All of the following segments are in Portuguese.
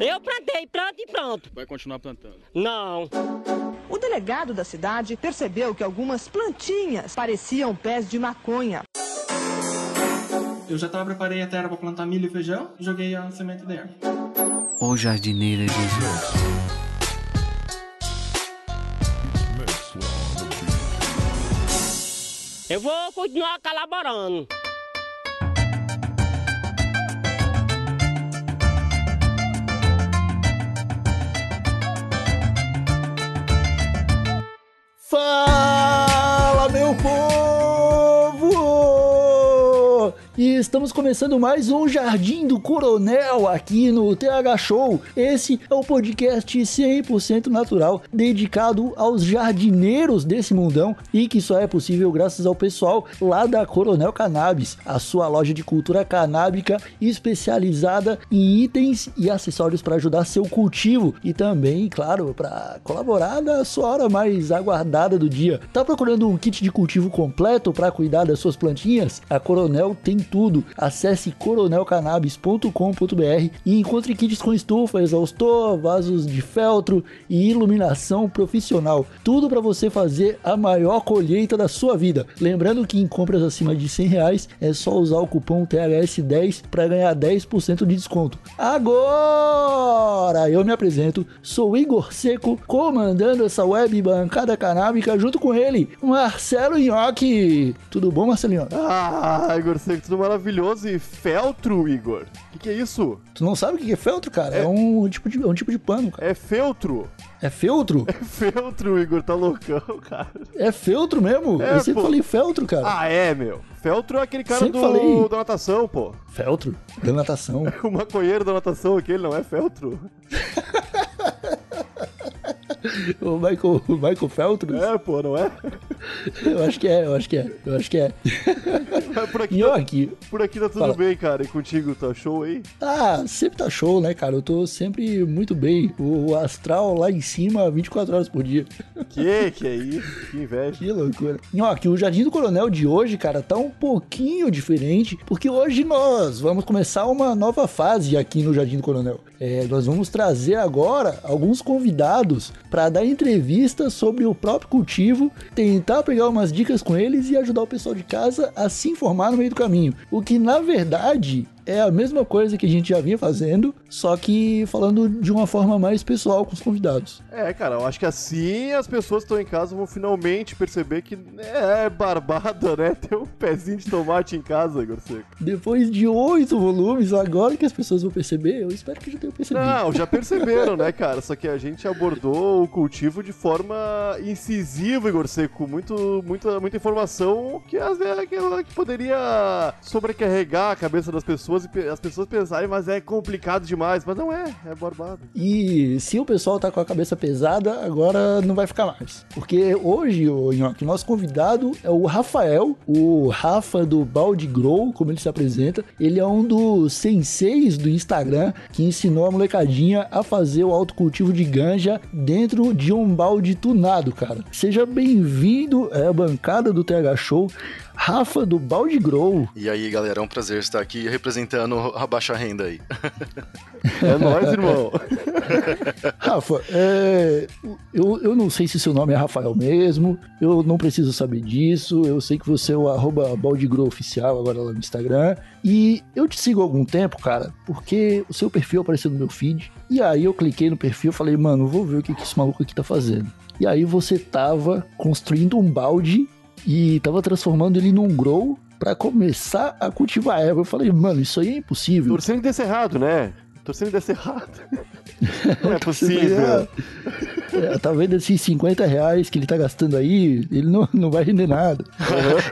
Eu plantei, planto e pronto. Vai continuar plantando? Não. O delegado da cidade percebeu que algumas plantinhas pareciam pés de maconha. Eu já tava, preparei a terra para plantar milho e feijão e joguei a semente dentro. O jardineiro Jesus. Eu vou continuar colaborando. Fala, E estamos começando mais um Jardim do Coronel aqui no TH Show. Esse é o podcast 100% natural dedicado aos jardineiros desse mundão e que só é possível graças ao pessoal lá da Coronel Cannabis, a sua loja de cultura canábica especializada em itens e acessórios para ajudar seu cultivo e também, claro, para colaborar na sua hora mais aguardada do dia. Tá procurando um kit de cultivo completo para cuidar das suas plantinhas? A Coronel tem tudo. Acesse coronelcannabis.com.br e encontre kits com estufa, exaustor, vasos de feltro e iluminação profissional. Tudo para você fazer a maior colheita da sua vida. Lembrando que em compras acima de 100 reais é só usar o cupom THS10 para ganhar 10% de desconto. Agora eu me apresento, sou Igor Seco, comandando essa web bancada canábica junto com ele, Marcelo Nhoque. Tudo bom, Marcelo Nhoque? Ah, Igor Seco, tudo maravilhoso e feltro, Igor. O que, que é isso? Tu não sabe o que é feltro, cara? É, um, tipo de, é um tipo de pano, cara. É feltro. É feltro? É feltro, Igor, tá loucão, cara. É feltro mesmo? É, eu sempre pô. falei feltro, cara. Ah, é, meu. Feltro é aquele cara Sempre do, falei. da natação, pô. Feltro? Da natação. O maconheiro da natação, aquele não é feltro? o, Michael, o Michael Feltro? É, pô, não é? Eu acho que é, eu acho que é, eu acho que é. Por aqui, tá, Nhoque. por aqui tá tudo Fala. bem, cara. E contigo, tá show aí? Ah, sempre tá show, né, cara? Eu tô sempre muito bem. O astral lá em cima, 24 horas por dia. Que que é isso? Que inveja. Que loucura. Nhoque, o Jardim do Coronel de hoje, cara, tá um pouquinho diferente, porque hoje nós vamos começar uma nova fase aqui no Jardim do Coronel. É, nós vamos trazer agora alguns convidados para dar entrevistas sobre o próprio cultivo, tentar pegar umas dicas com eles e ajudar o pessoal de casa a se informar no meio do caminho. O que, na verdade, é a mesma coisa que a gente já vinha fazendo, só que falando de uma forma mais pessoal com os convidados. É, cara, eu acho que assim as pessoas que estão em casa vão finalmente perceber que é barbada, né? Ter um pezinho de tomate em casa, Igor Seco. Depois de oito volumes, agora que as pessoas vão perceber, eu espero que já tenham percebido. Não, já perceberam, né, cara? Só que a gente abordou o cultivo de forma incisiva, Igor Seco, muito, muita, muita informação que, vezes, que, que poderia sobrecarregar a cabeça das pessoas e pe- as pessoas pensarem, mas é complicado demais. Mas não é, é barbado. E se o pessoal tá com a cabeça pesada, agora não vai ficar mais. Porque hoje, o Nhoque, nosso convidado é o Rafael, o Rafa do Balde Grow, como ele se apresenta. Ele é um dos senseis do Instagram que ensinou a molecadinha a fazer o autocultivo de ganja dentro de um balde tunado, cara. Seja bem-vindo à bancada do TH Show. Rafa do Balde Grow. E aí, galera, é um prazer estar aqui representando a baixa renda aí. É nóis, irmão. Rafa, é, eu, eu não sei se seu nome é Rafael mesmo, eu não preciso saber disso, eu sei que você é o arroba Baldigro oficial agora lá no Instagram, e eu te sigo há algum tempo, cara, porque o seu perfil apareceu no meu feed, e aí eu cliquei no perfil e falei, mano, vou ver o que, que esse maluco aqui tá fazendo. E aí você tava construindo um balde e tava transformando ele num grow pra começar a cultivar erva. Eu falei, mano, isso aí é impossível. Torcendo que desse errado, né? Torcendo que desse errado. Não é possível. É, tá esses 50 reais que ele tá gastando aí? Ele não, não vai render nada.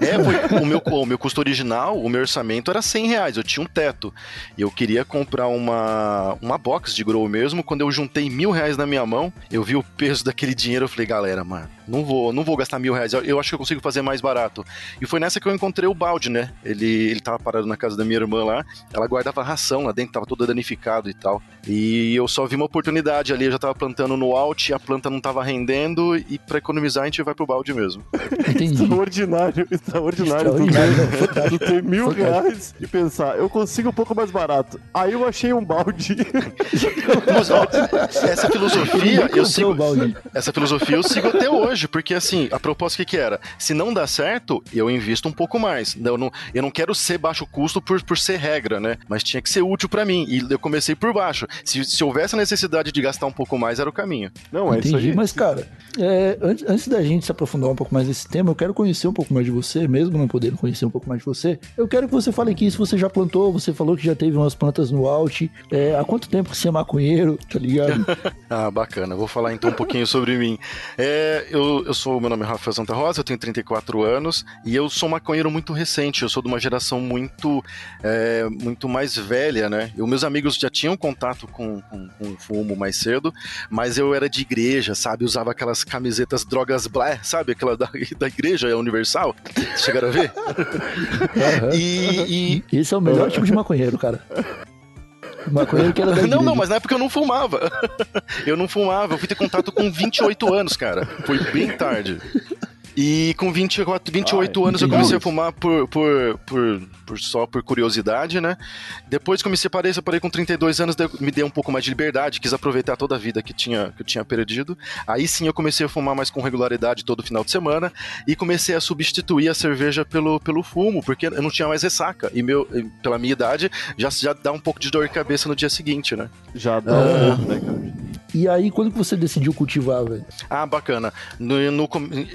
É, foi, o, meu, o meu custo original, o meu orçamento era 100 reais, eu tinha um teto. Eu queria comprar uma, uma box de grow mesmo. Quando eu juntei mil reais na minha mão, eu vi o peso daquele dinheiro, eu falei, galera, mano, não vou, não vou gastar mil reais, eu, acho que eu consigo fazer mais barato. E foi nessa que eu encontrei o balde, né? Ele, ele tava parado na casa da minha irmã lá, ela guardava ração lá dentro, tava todo danificado e tal. E eu só vi uma oportunidade ali, eu já tava plantando no alt a planta não tava rendendo e pra economizar a gente vai pro balde mesmo. Entendi. Extraordinário, extraordinário. Tu Extraordinário, ter- fantástico. Tu ter mil reais e pensar, eu consigo um pouco mais barato. Aí eu achei um balde. Mas, ó, essa filosofia eu Comprou sigo, balde. essa filosofia eu sigo até hoje, porque assim, a proposta que que era? Se não dá certo, eu invisto um pouco mais. Eu não, eu não quero ser baixo custo por, por ser regra, né? Mas tinha que ser útil pra mim. E eu comecei por baixo. Se, se houvesse a necessidade de gastar um pouco mais, era o caminho. Não, é Entendi, isso aí. mas cara, é, antes, antes da gente se aprofundar um pouco mais nesse tema, eu quero conhecer um pouco mais de você, mesmo não podendo conhecer um pouco mais de você. Eu quero que você fale aqui se você já plantou, você falou que já teve umas plantas no alt. É, há quanto tempo que você é maconheiro, tá ligado? Ah, bacana. Vou falar então um pouquinho sobre mim. É, eu, eu sou, meu nome é Rafael Santa Rosa, eu tenho 34 anos e eu sou maconheiro muito recente. Eu sou de uma geração muito, é, muito mais velha, né? E os meus amigos já tinham contato com, com, com fumo mais cedo, mas eu era de igreja, sabe? Usava aquelas camisetas drogas blé, sabe? Aquela da, da igreja universal. Chegaram a ver? Aham. E, e- Esse é o melhor tipo de maconheiro, cara. Maconheiro que era da Não, igreja. não, mas na época eu não fumava. Eu não fumava, eu fui ter contato com 28 anos, cara. Foi bem tarde. E com 24, 28 anos eu comecei a fumar por, por, por, por só por curiosidade, né? Depois que eu me separei, separei com 32 anos, me dei um pouco mais de liberdade, quis aproveitar toda a vida que, tinha, que eu tinha perdido. Aí sim eu comecei a fumar mais com regularidade todo final de semana e comecei a substituir a cerveja pelo, pelo fumo, porque eu não tinha mais ressaca. E meu, pela minha idade, já, já dá um pouco de dor de cabeça no dia seguinte, né? Já dá Ah. um pouco, né, cara? E aí, quando que você decidiu cultivar, velho? Ah, bacana. No, no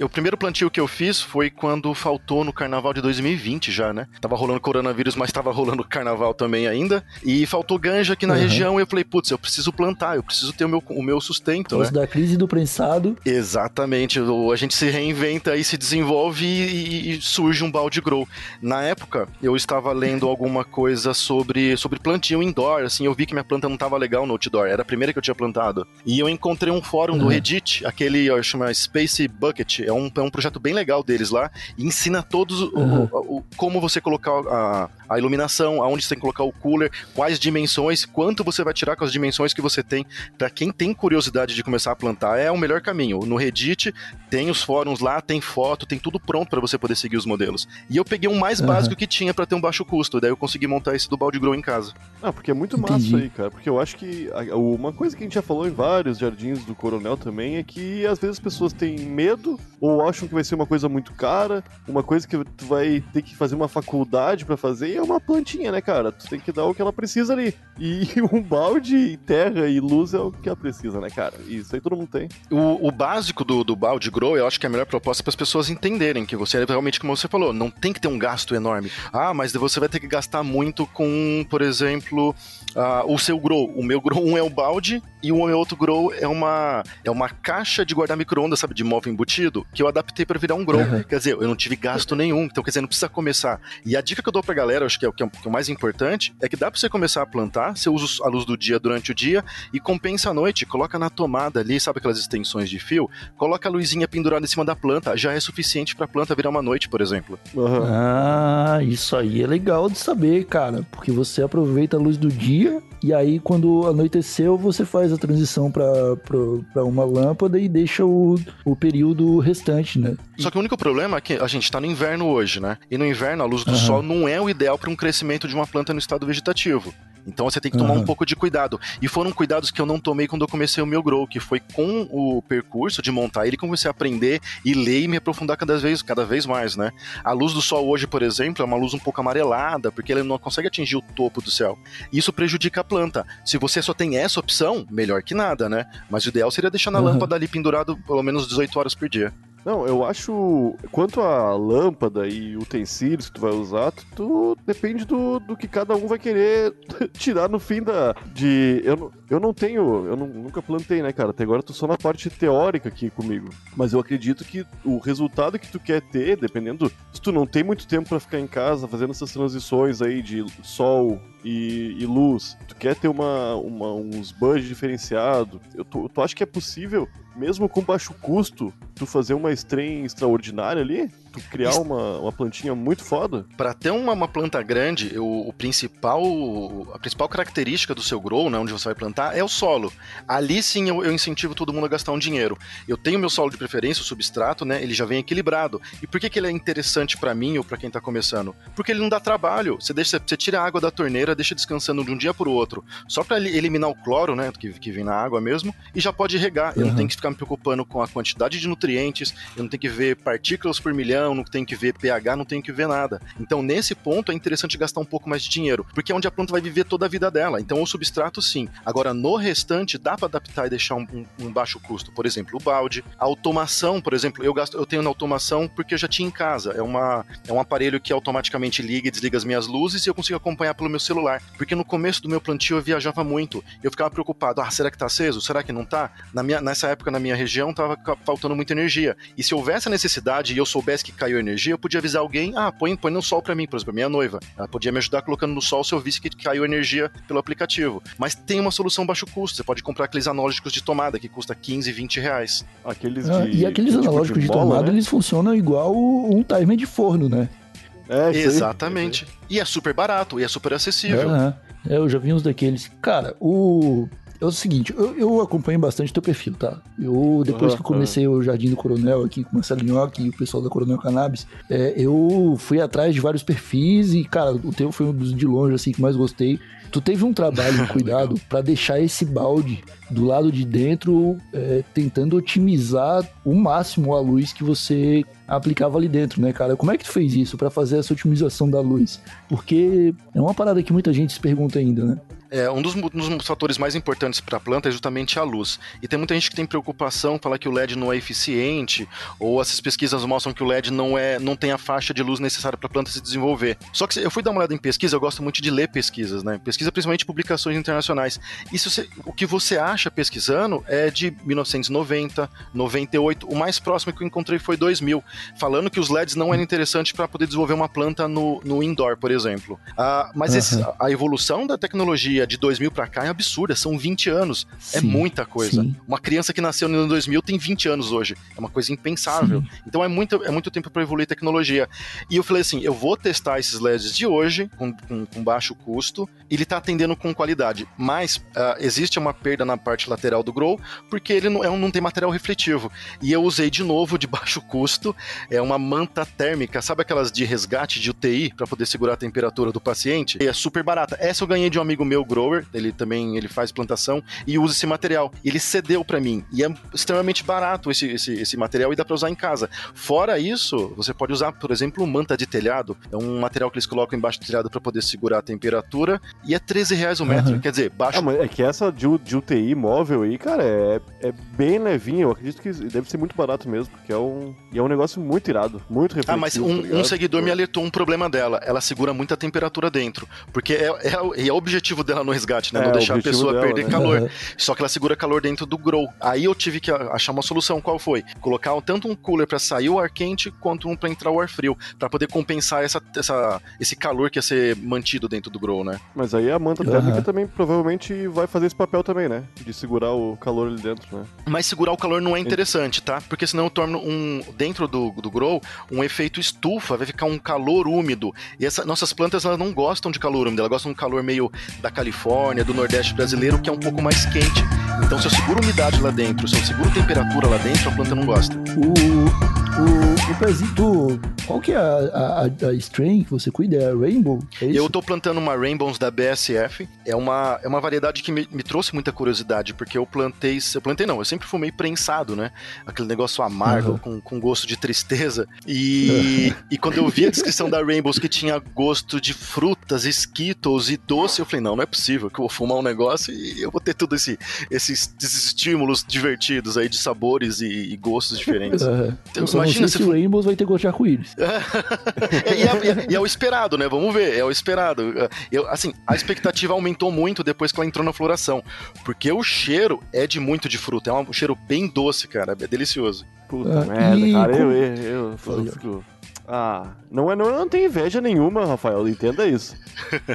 o primeiro plantio que eu fiz foi quando faltou no carnaval de 2020 já, né? Tava rolando coronavírus, mas tava rolando carnaval também ainda. E faltou ganja aqui na Uhum. região e eu falei, putz, eu preciso plantar, eu preciso ter o meu, o meu sustento, Por né? da crise do prensado. Exatamente, o- a gente se reinventa e se desenvolve e, e surge um balde grow. Na época, eu estava lendo alguma coisa sobre, sobre plantio indoor, assim, eu vi que minha planta não estava legal no outdoor, era a primeira que eu tinha plantado. E eu encontrei um fórum do Uhum. Reddit, aquele, ó, chama Space Bucket, é um, é um projeto bem legal deles lá, e ensina todos o- Uhum. o- o- como você colocar a, a iluminação, aonde você tem que colocar o cooler, quais dimensões, quanto você vai tirar com as dimensões que você tem. Pra quem tem curiosidade de começar a plantar, é o melhor caminho. No Reddit tem os fóruns lá, tem foto, tem tudo pronto pra você poder seguir os modelos. E eu peguei um mais Aham. básico que tinha pra ter um baixo custo, daí eu consegui montar esse do balde grow em casa. Ah, porque é muito massa Entendi. isso aí, cara. Porque eu acho que a- uma coisa que a gente já falou em vários jardins do Coronel também é que às vezes as pessoas têm medo ou acham que vai ser uma coisa muito cara, uma coisa que tu vai ter que fazer uma faculdade pra fazer e é uma plantinha, né, cara? Tu tem que dar o que ela precisa ali. E um balde, terra e luz é o que ela precisa, né, cara? Isso aí todo mundo tem. O, o básico do, do balde grow, eu acho que é a melhor proposta para as pessoas entenderem que você realmente, como você falou, não tem que ter um gasto enorme. Ah, mas você vai ter que gastar muito com, por exemplo, ah, o seu grow. O meu grow um é o balde e o meu outro grow é uma é uma caixa de guardar micro-ondas, sabe, de móvel embutido, que eu adaptei para virar um grow. Uhum. Quer dizer, eu não tive gasto nenhum, então quer dizer, não precisa começar. E a dica que eu dou pra galera, acho que é o que é o que é o mais importante, é que dá pra você começar a plantar, você usa a luz do dia durante o dia e compensa à noite, coloca na tomada ali, sabe aquelas extensões de fio? Coloca a luzinha pendurada em cima da planta, já é suficiente pra planta virar uma noite, por exemplo. Aham. Ah, isso aí é legal de saber, cara. Porque você aproveita a luz do dia e aí quando anoiteceu você faz a transição pra, pra, pra uma lâmpada e deixa o, o período restante, né? Só que o único problema é que a gente tá no inverno hoje, né? E no inverno a luz do Aham. sol não é o ideal para um crescimento de uma planta no estado vegetativo. Então você tem que tomar Aham. um pouco de cuidado. E foram cuidados que eu não tomei quando eu comecei o meu grow, que foi com o percurso de montar ele, comecei a aprender e ler e me aprofundar cada vez, cada vez mais, né? A luz do sol hoje, por exemplo, é uma luz um pouco amarelada, porque ela não consegue atingir o topo do céu. Isso prejudica a planta. Se você só tem essa opção, melhor que nada, né? Mas o ideal seria deixar na Aham. lâmpada ali pendurado pelo menos 18 horas por dia. Não, eu acho. Quanto à lâmpada e utensílios que tu vai usar, tu, tu- depende do, do que cada um vai querer tirar no fim da. De. Eu, eu não tenho. Eu não- nunca plantei, né, cara? Até agora eu tô só na parte teórica aqui comigo. Mas eu acredito que o resultado que tu quer ter, dependendo. Se tu não tem muito tempo pra ficar em casa fazendo essas transições aí de sol e, e luz, tu quer ter uma, uma- uns budget diferenciado, eu tu, tu acha que é possível mesmo com baixo custo, tu fazer uma strain extraordinária ali? Tu criar uma, uma plantinha muito foda? Para ter uma, uma, planta grande, o, o, principal, a principal característica do seu grow, né, onde você vai plantar, é o solo. Ali sim eu, eu, incentivo todo mundo a gastar um dinheiro. Eu tenho meu solo de preferência, o substrato, né, ele já vem equilibrado. E por que, que ele é interessante para mim ou para quem tá começando? Porque ele não dá trabalho. Você, deixa, você tira a água da torneira, deixa descansando de um dia para o outro, só para eliminar o cloro, né, que, que vem na água mesmo, e já pode regar. Uhum. Eu não tenho que ficar me preocupando com a quantidade de nutrientes, eu não tenho que ver partículas por milhão, não tenho que ver pH, não tenho que ver nada. Então, nesse ponto, é interessante gastar um pouco mais de dinheiro, porque é onde a planta vai viver toda a vida dela. Então, o substrato, sim. Agora, no restante, dá para adaptar e deixar um, um, um, baixo custo. Por exemplo, o balde. A automação, por exemplo, eu gasto, eu tenho na automação porque eu já tinha em casa. É, uma, é um aparelho que automaticamente liga e desliga as minhas luzes e eu consigo acompanhar pelo meu celular. Porque no começo do meu plantio eu viajava muito. Eu ficava preocupado, ah, será que tá aceso? Será que não tá? Na minha, nessa época, na minha região, tava faltando muita energia. E se houvesse a necessidade e eu soubesse que caiu energia, eu podia avisar alguém, ah, põe, põe no sol para mim, por exemplo, minha noiva. Ela podia me ajudar colocando no sol se eu visse que caiu energia pelo aplicativo. Mas tem uma solução baixo custo. Você pode comprar aqueles analógicos de tomada que custa 15, 20 reais. Aqueles ah, de, e aqueles tipo analógicos de, de bola, tomada, né? eles funcionam igual um timer de forno, né? É. Exatamente. E é super barato, e é super acessível. É, é, eu já vi uns daqueles. Cara, o. É o seguinte, eu, eu acompanho bastante teu perfil, tá? Eu, depois Uhum, que eu comecei o Jardim do Coronel aqui com o Marcelo Nhoque e o pessoal da Coronel Cannabis, é, eu fui atrás de vários perfis e, cara, o teu foi um dos de longe, assim, que mais gostei. Tu teve um trabalho, um cuidado, pra deixar esse balde do lado de dentro, é, tentando otimizar o máximo a luz que você aplicava ali dentro, né, cara? Como é que tu fez isso pra fazer essa otimização da luz? Porque é uma parada que muita gente se pergunta ainda, né? É, um dos, um dos fatores mais importantes para a planta é justamente a luz. E tem muita gente que tem preocupação, fala que o LED não é eficiente, ou essas pesquisas mostram que o LED não, é, não tem a faixa de luz necessária para a planta se desenvolver. Só que eu fui dar uma olhada em pesquisa, eu gosto muito de ler pesquisas, né? Pesquisa principalmente publicações internacionais. E você, o que você acha pesquisando é de 1990, 98, o mais próximo que eu encontrei foi 2000, falando que os LEDs não eram interessantes para poder desenvolver uma planta no, no indoor, por exemplo. Ah, mas Uhum. esse- a evolução da tecnologia de 2000 para cá é absurda, são 20 anos. É Sim, muita coisa. sim. Uma criança que nasceu no ano 2000 tem 20 anos hoje. É uma coisa impensável. Então é muito, é muito tempo para evoluir tecnologia. E eu falei assim: eu vou testar esses LEDs de hoje, com, com- com baixo custo, e ele tá atendendo com qualidade. Mas ah, existe uma perda na parte lateral do Grow, porque ele não, é um- não tem material refletivo. E eu usei de novo, de baixo custo, é uma manta térmica, sabe aquelas de resgate de UTI, para poder segurar a temperatura do paciente? E é super barata. Essa eu ganhei de um amigo meu, grower, ele também ele faz plantação e usa esse material. Ele cedeu para mim. E é extremamente barato esse, esse, esse material e dá para usar em casa. Fora isso, você pode usar, por exemplo, manta de telhado. É um material que eles colocam embaixo do telhado para poder segurar a temperatura. E é 13 reais o metro. Aham. Quer dizer, baixo. Ah, mas é que essa de, de UTI móvel aí, cara, é, é bem levinho. Eu acredito que deve ser muito barato mesmo, porque é um, e é um negócio muito irado, muito reflexivo. Ah, mas tá um, ligado? um seguidor me alertou um problema dela. Ela segura muita temperatura dentro. Porque é, é, o- é o objetivo dela no resgate, né? É, não deixar a pessoa dela, perder né? calor. Aham. Só que ela segura calor dentro do grow. Aí eu tive que achar uma solução. Qual foi? Colocar tanto um cooler para sair o ar quente quanto um para entrar o ar frio, para poder compensar essa, essa, esse calor que ia ser mantido dentro do grow, né? Mas aí a manta térmica também provavelmente vai fazer esse papel também, né? De segurar o calor ali dentro, né? Mas segurar o calor não é interessante, tá? Porque senão eu torno um dentro do, do grow um efeito estufa, vai ficar um calor úmido. E essa, nossas plantas elas não gostam de calor úmido, elas gostam de um calor meio da Califórnia, do Nordeste brasileiro, que é um pouco mais quente. Então se eu seguro umidade lá dentro, se eu seguro temperatura lá dentro, a planta não gosta. O, o, o pezinho, tu- qual que é a, a, a strain que você cuida? É a Rainbow? É? Eu tô plantando uma Rainbows da BSF. É uma, é uma variedade que me, me trouxe muita curiosidade, porque eu plantei. Eu plantei não, eu sempre fumei prensado, né? Aquele negócio amargo, Uhum. com, com gosto de tristeza. E, e quando eu vi a descrição da Rainbows que tinha gosto de frutas, Skittles e doce, eu falei, não, não é possível que eu vou fumar um negócio e eu vou ter tudo esse, esses, esses estímulos divertidos aí de sabores e, e gostos diferentes. Aham. Então, imagina se Rainbows vai ter gosto de arco-íris. É, e, é, e é o esperado, né? Vamos ver, é o esperado. Eu, assim, a expectativa aumentou muito depois que ela entrou na floração. Porque o cheiro é de muito de fruta. É um cheiro bem doce, cara. É delicioso. Puta Ah, merda, e cara. como- Eu, eu, eu. Ah, não, é, não, eu não tenho inveja nenhuma, Rafael, entenda isso.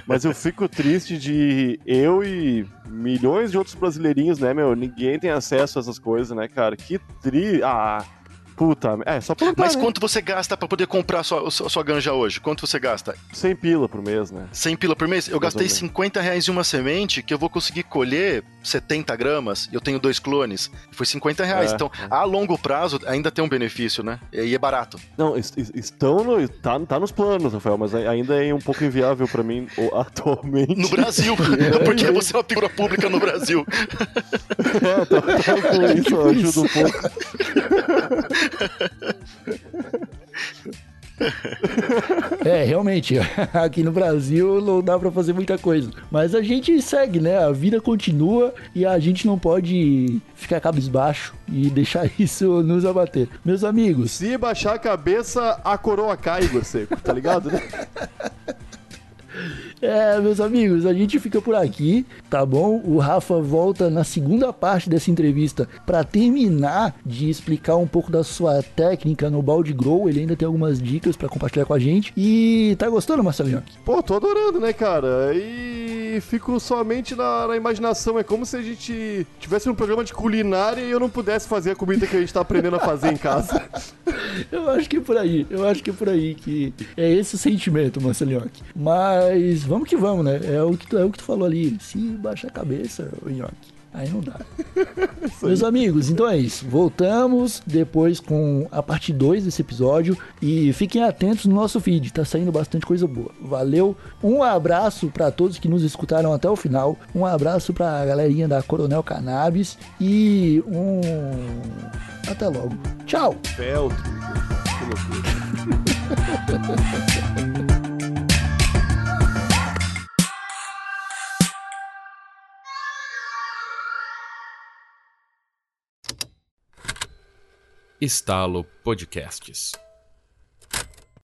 Mas eu fico triste de eu e milhões de outros brasileirinhos, né, meu? Ninguém tem acesso a essas coisas, né, cara? Que tri. Ah. Puta, é, só plantar, Mas né? quanto você gasta pra poder comprar sua, sua, sua ganja hoje? Quanto você gasta? 100 pila por mês, né? 100 pila por mês? Eu Mais gastei menos. 50 reais em uma semente que eu vou conseguir colher 70 gramas e eu tenho dois clones. Foi 50 reais. É, então, a longo prazo ainda tem um benefício, né? E é barato. Não, es- es- estão no, tá, tá nos planos, Rafael, mas a- ainda é um pouco inviável pra mim atualmente. No Brasil. porque você é uma figura pública no Brasil. É, tá, tá com isso ajuda um pouco. É, realmente, aqui no Brasil não dá pra fazer muita coisa. Mas a gente segue, né? A vida continua e a gente não pode ficar cabisbaixo e deixar isso nos abater. Meus amigos, Se baixar a cabeça, a coroa cai, Seco, tá ligado, né? É, meus amigos, a gente fica por aqui, tá bom? O Rafa volta na segunda parte dessa entrevista para terminar de explicar um pouco da sua técnica no balde grow. Ele ainda tem algumas dicas para compartilhar com a gente. E tá gostando, Marcelinho? Pô, tô adorando, né, cara? E fico somente na, na imaginação. É como se a gente tivesse um programa de culinária e eu não pudesse fazer a comida que a gente tá aprendendo a fazer em casa. Eu acho que é por aí, eu acho que é por aí que é esse o sentimento, Marcelinho. Mas vamos que vamos, né? É o que tu, é o que tu falou ali. Se baixar a cabeça, ô Nhoque, aí não dá. Meus amigos, então é isso. Voltamos depois com a parte 2 desse episódio e fiquem atentos no nosso feed, tá saindo bastante coisa boa. Valeu. Um abraço para todos que nos escutaram até o final. Um abraço pra galerinha da Coronel Cannabis e um até logo. Tchau. Feltro. Que loucura. Estalo Podcasts.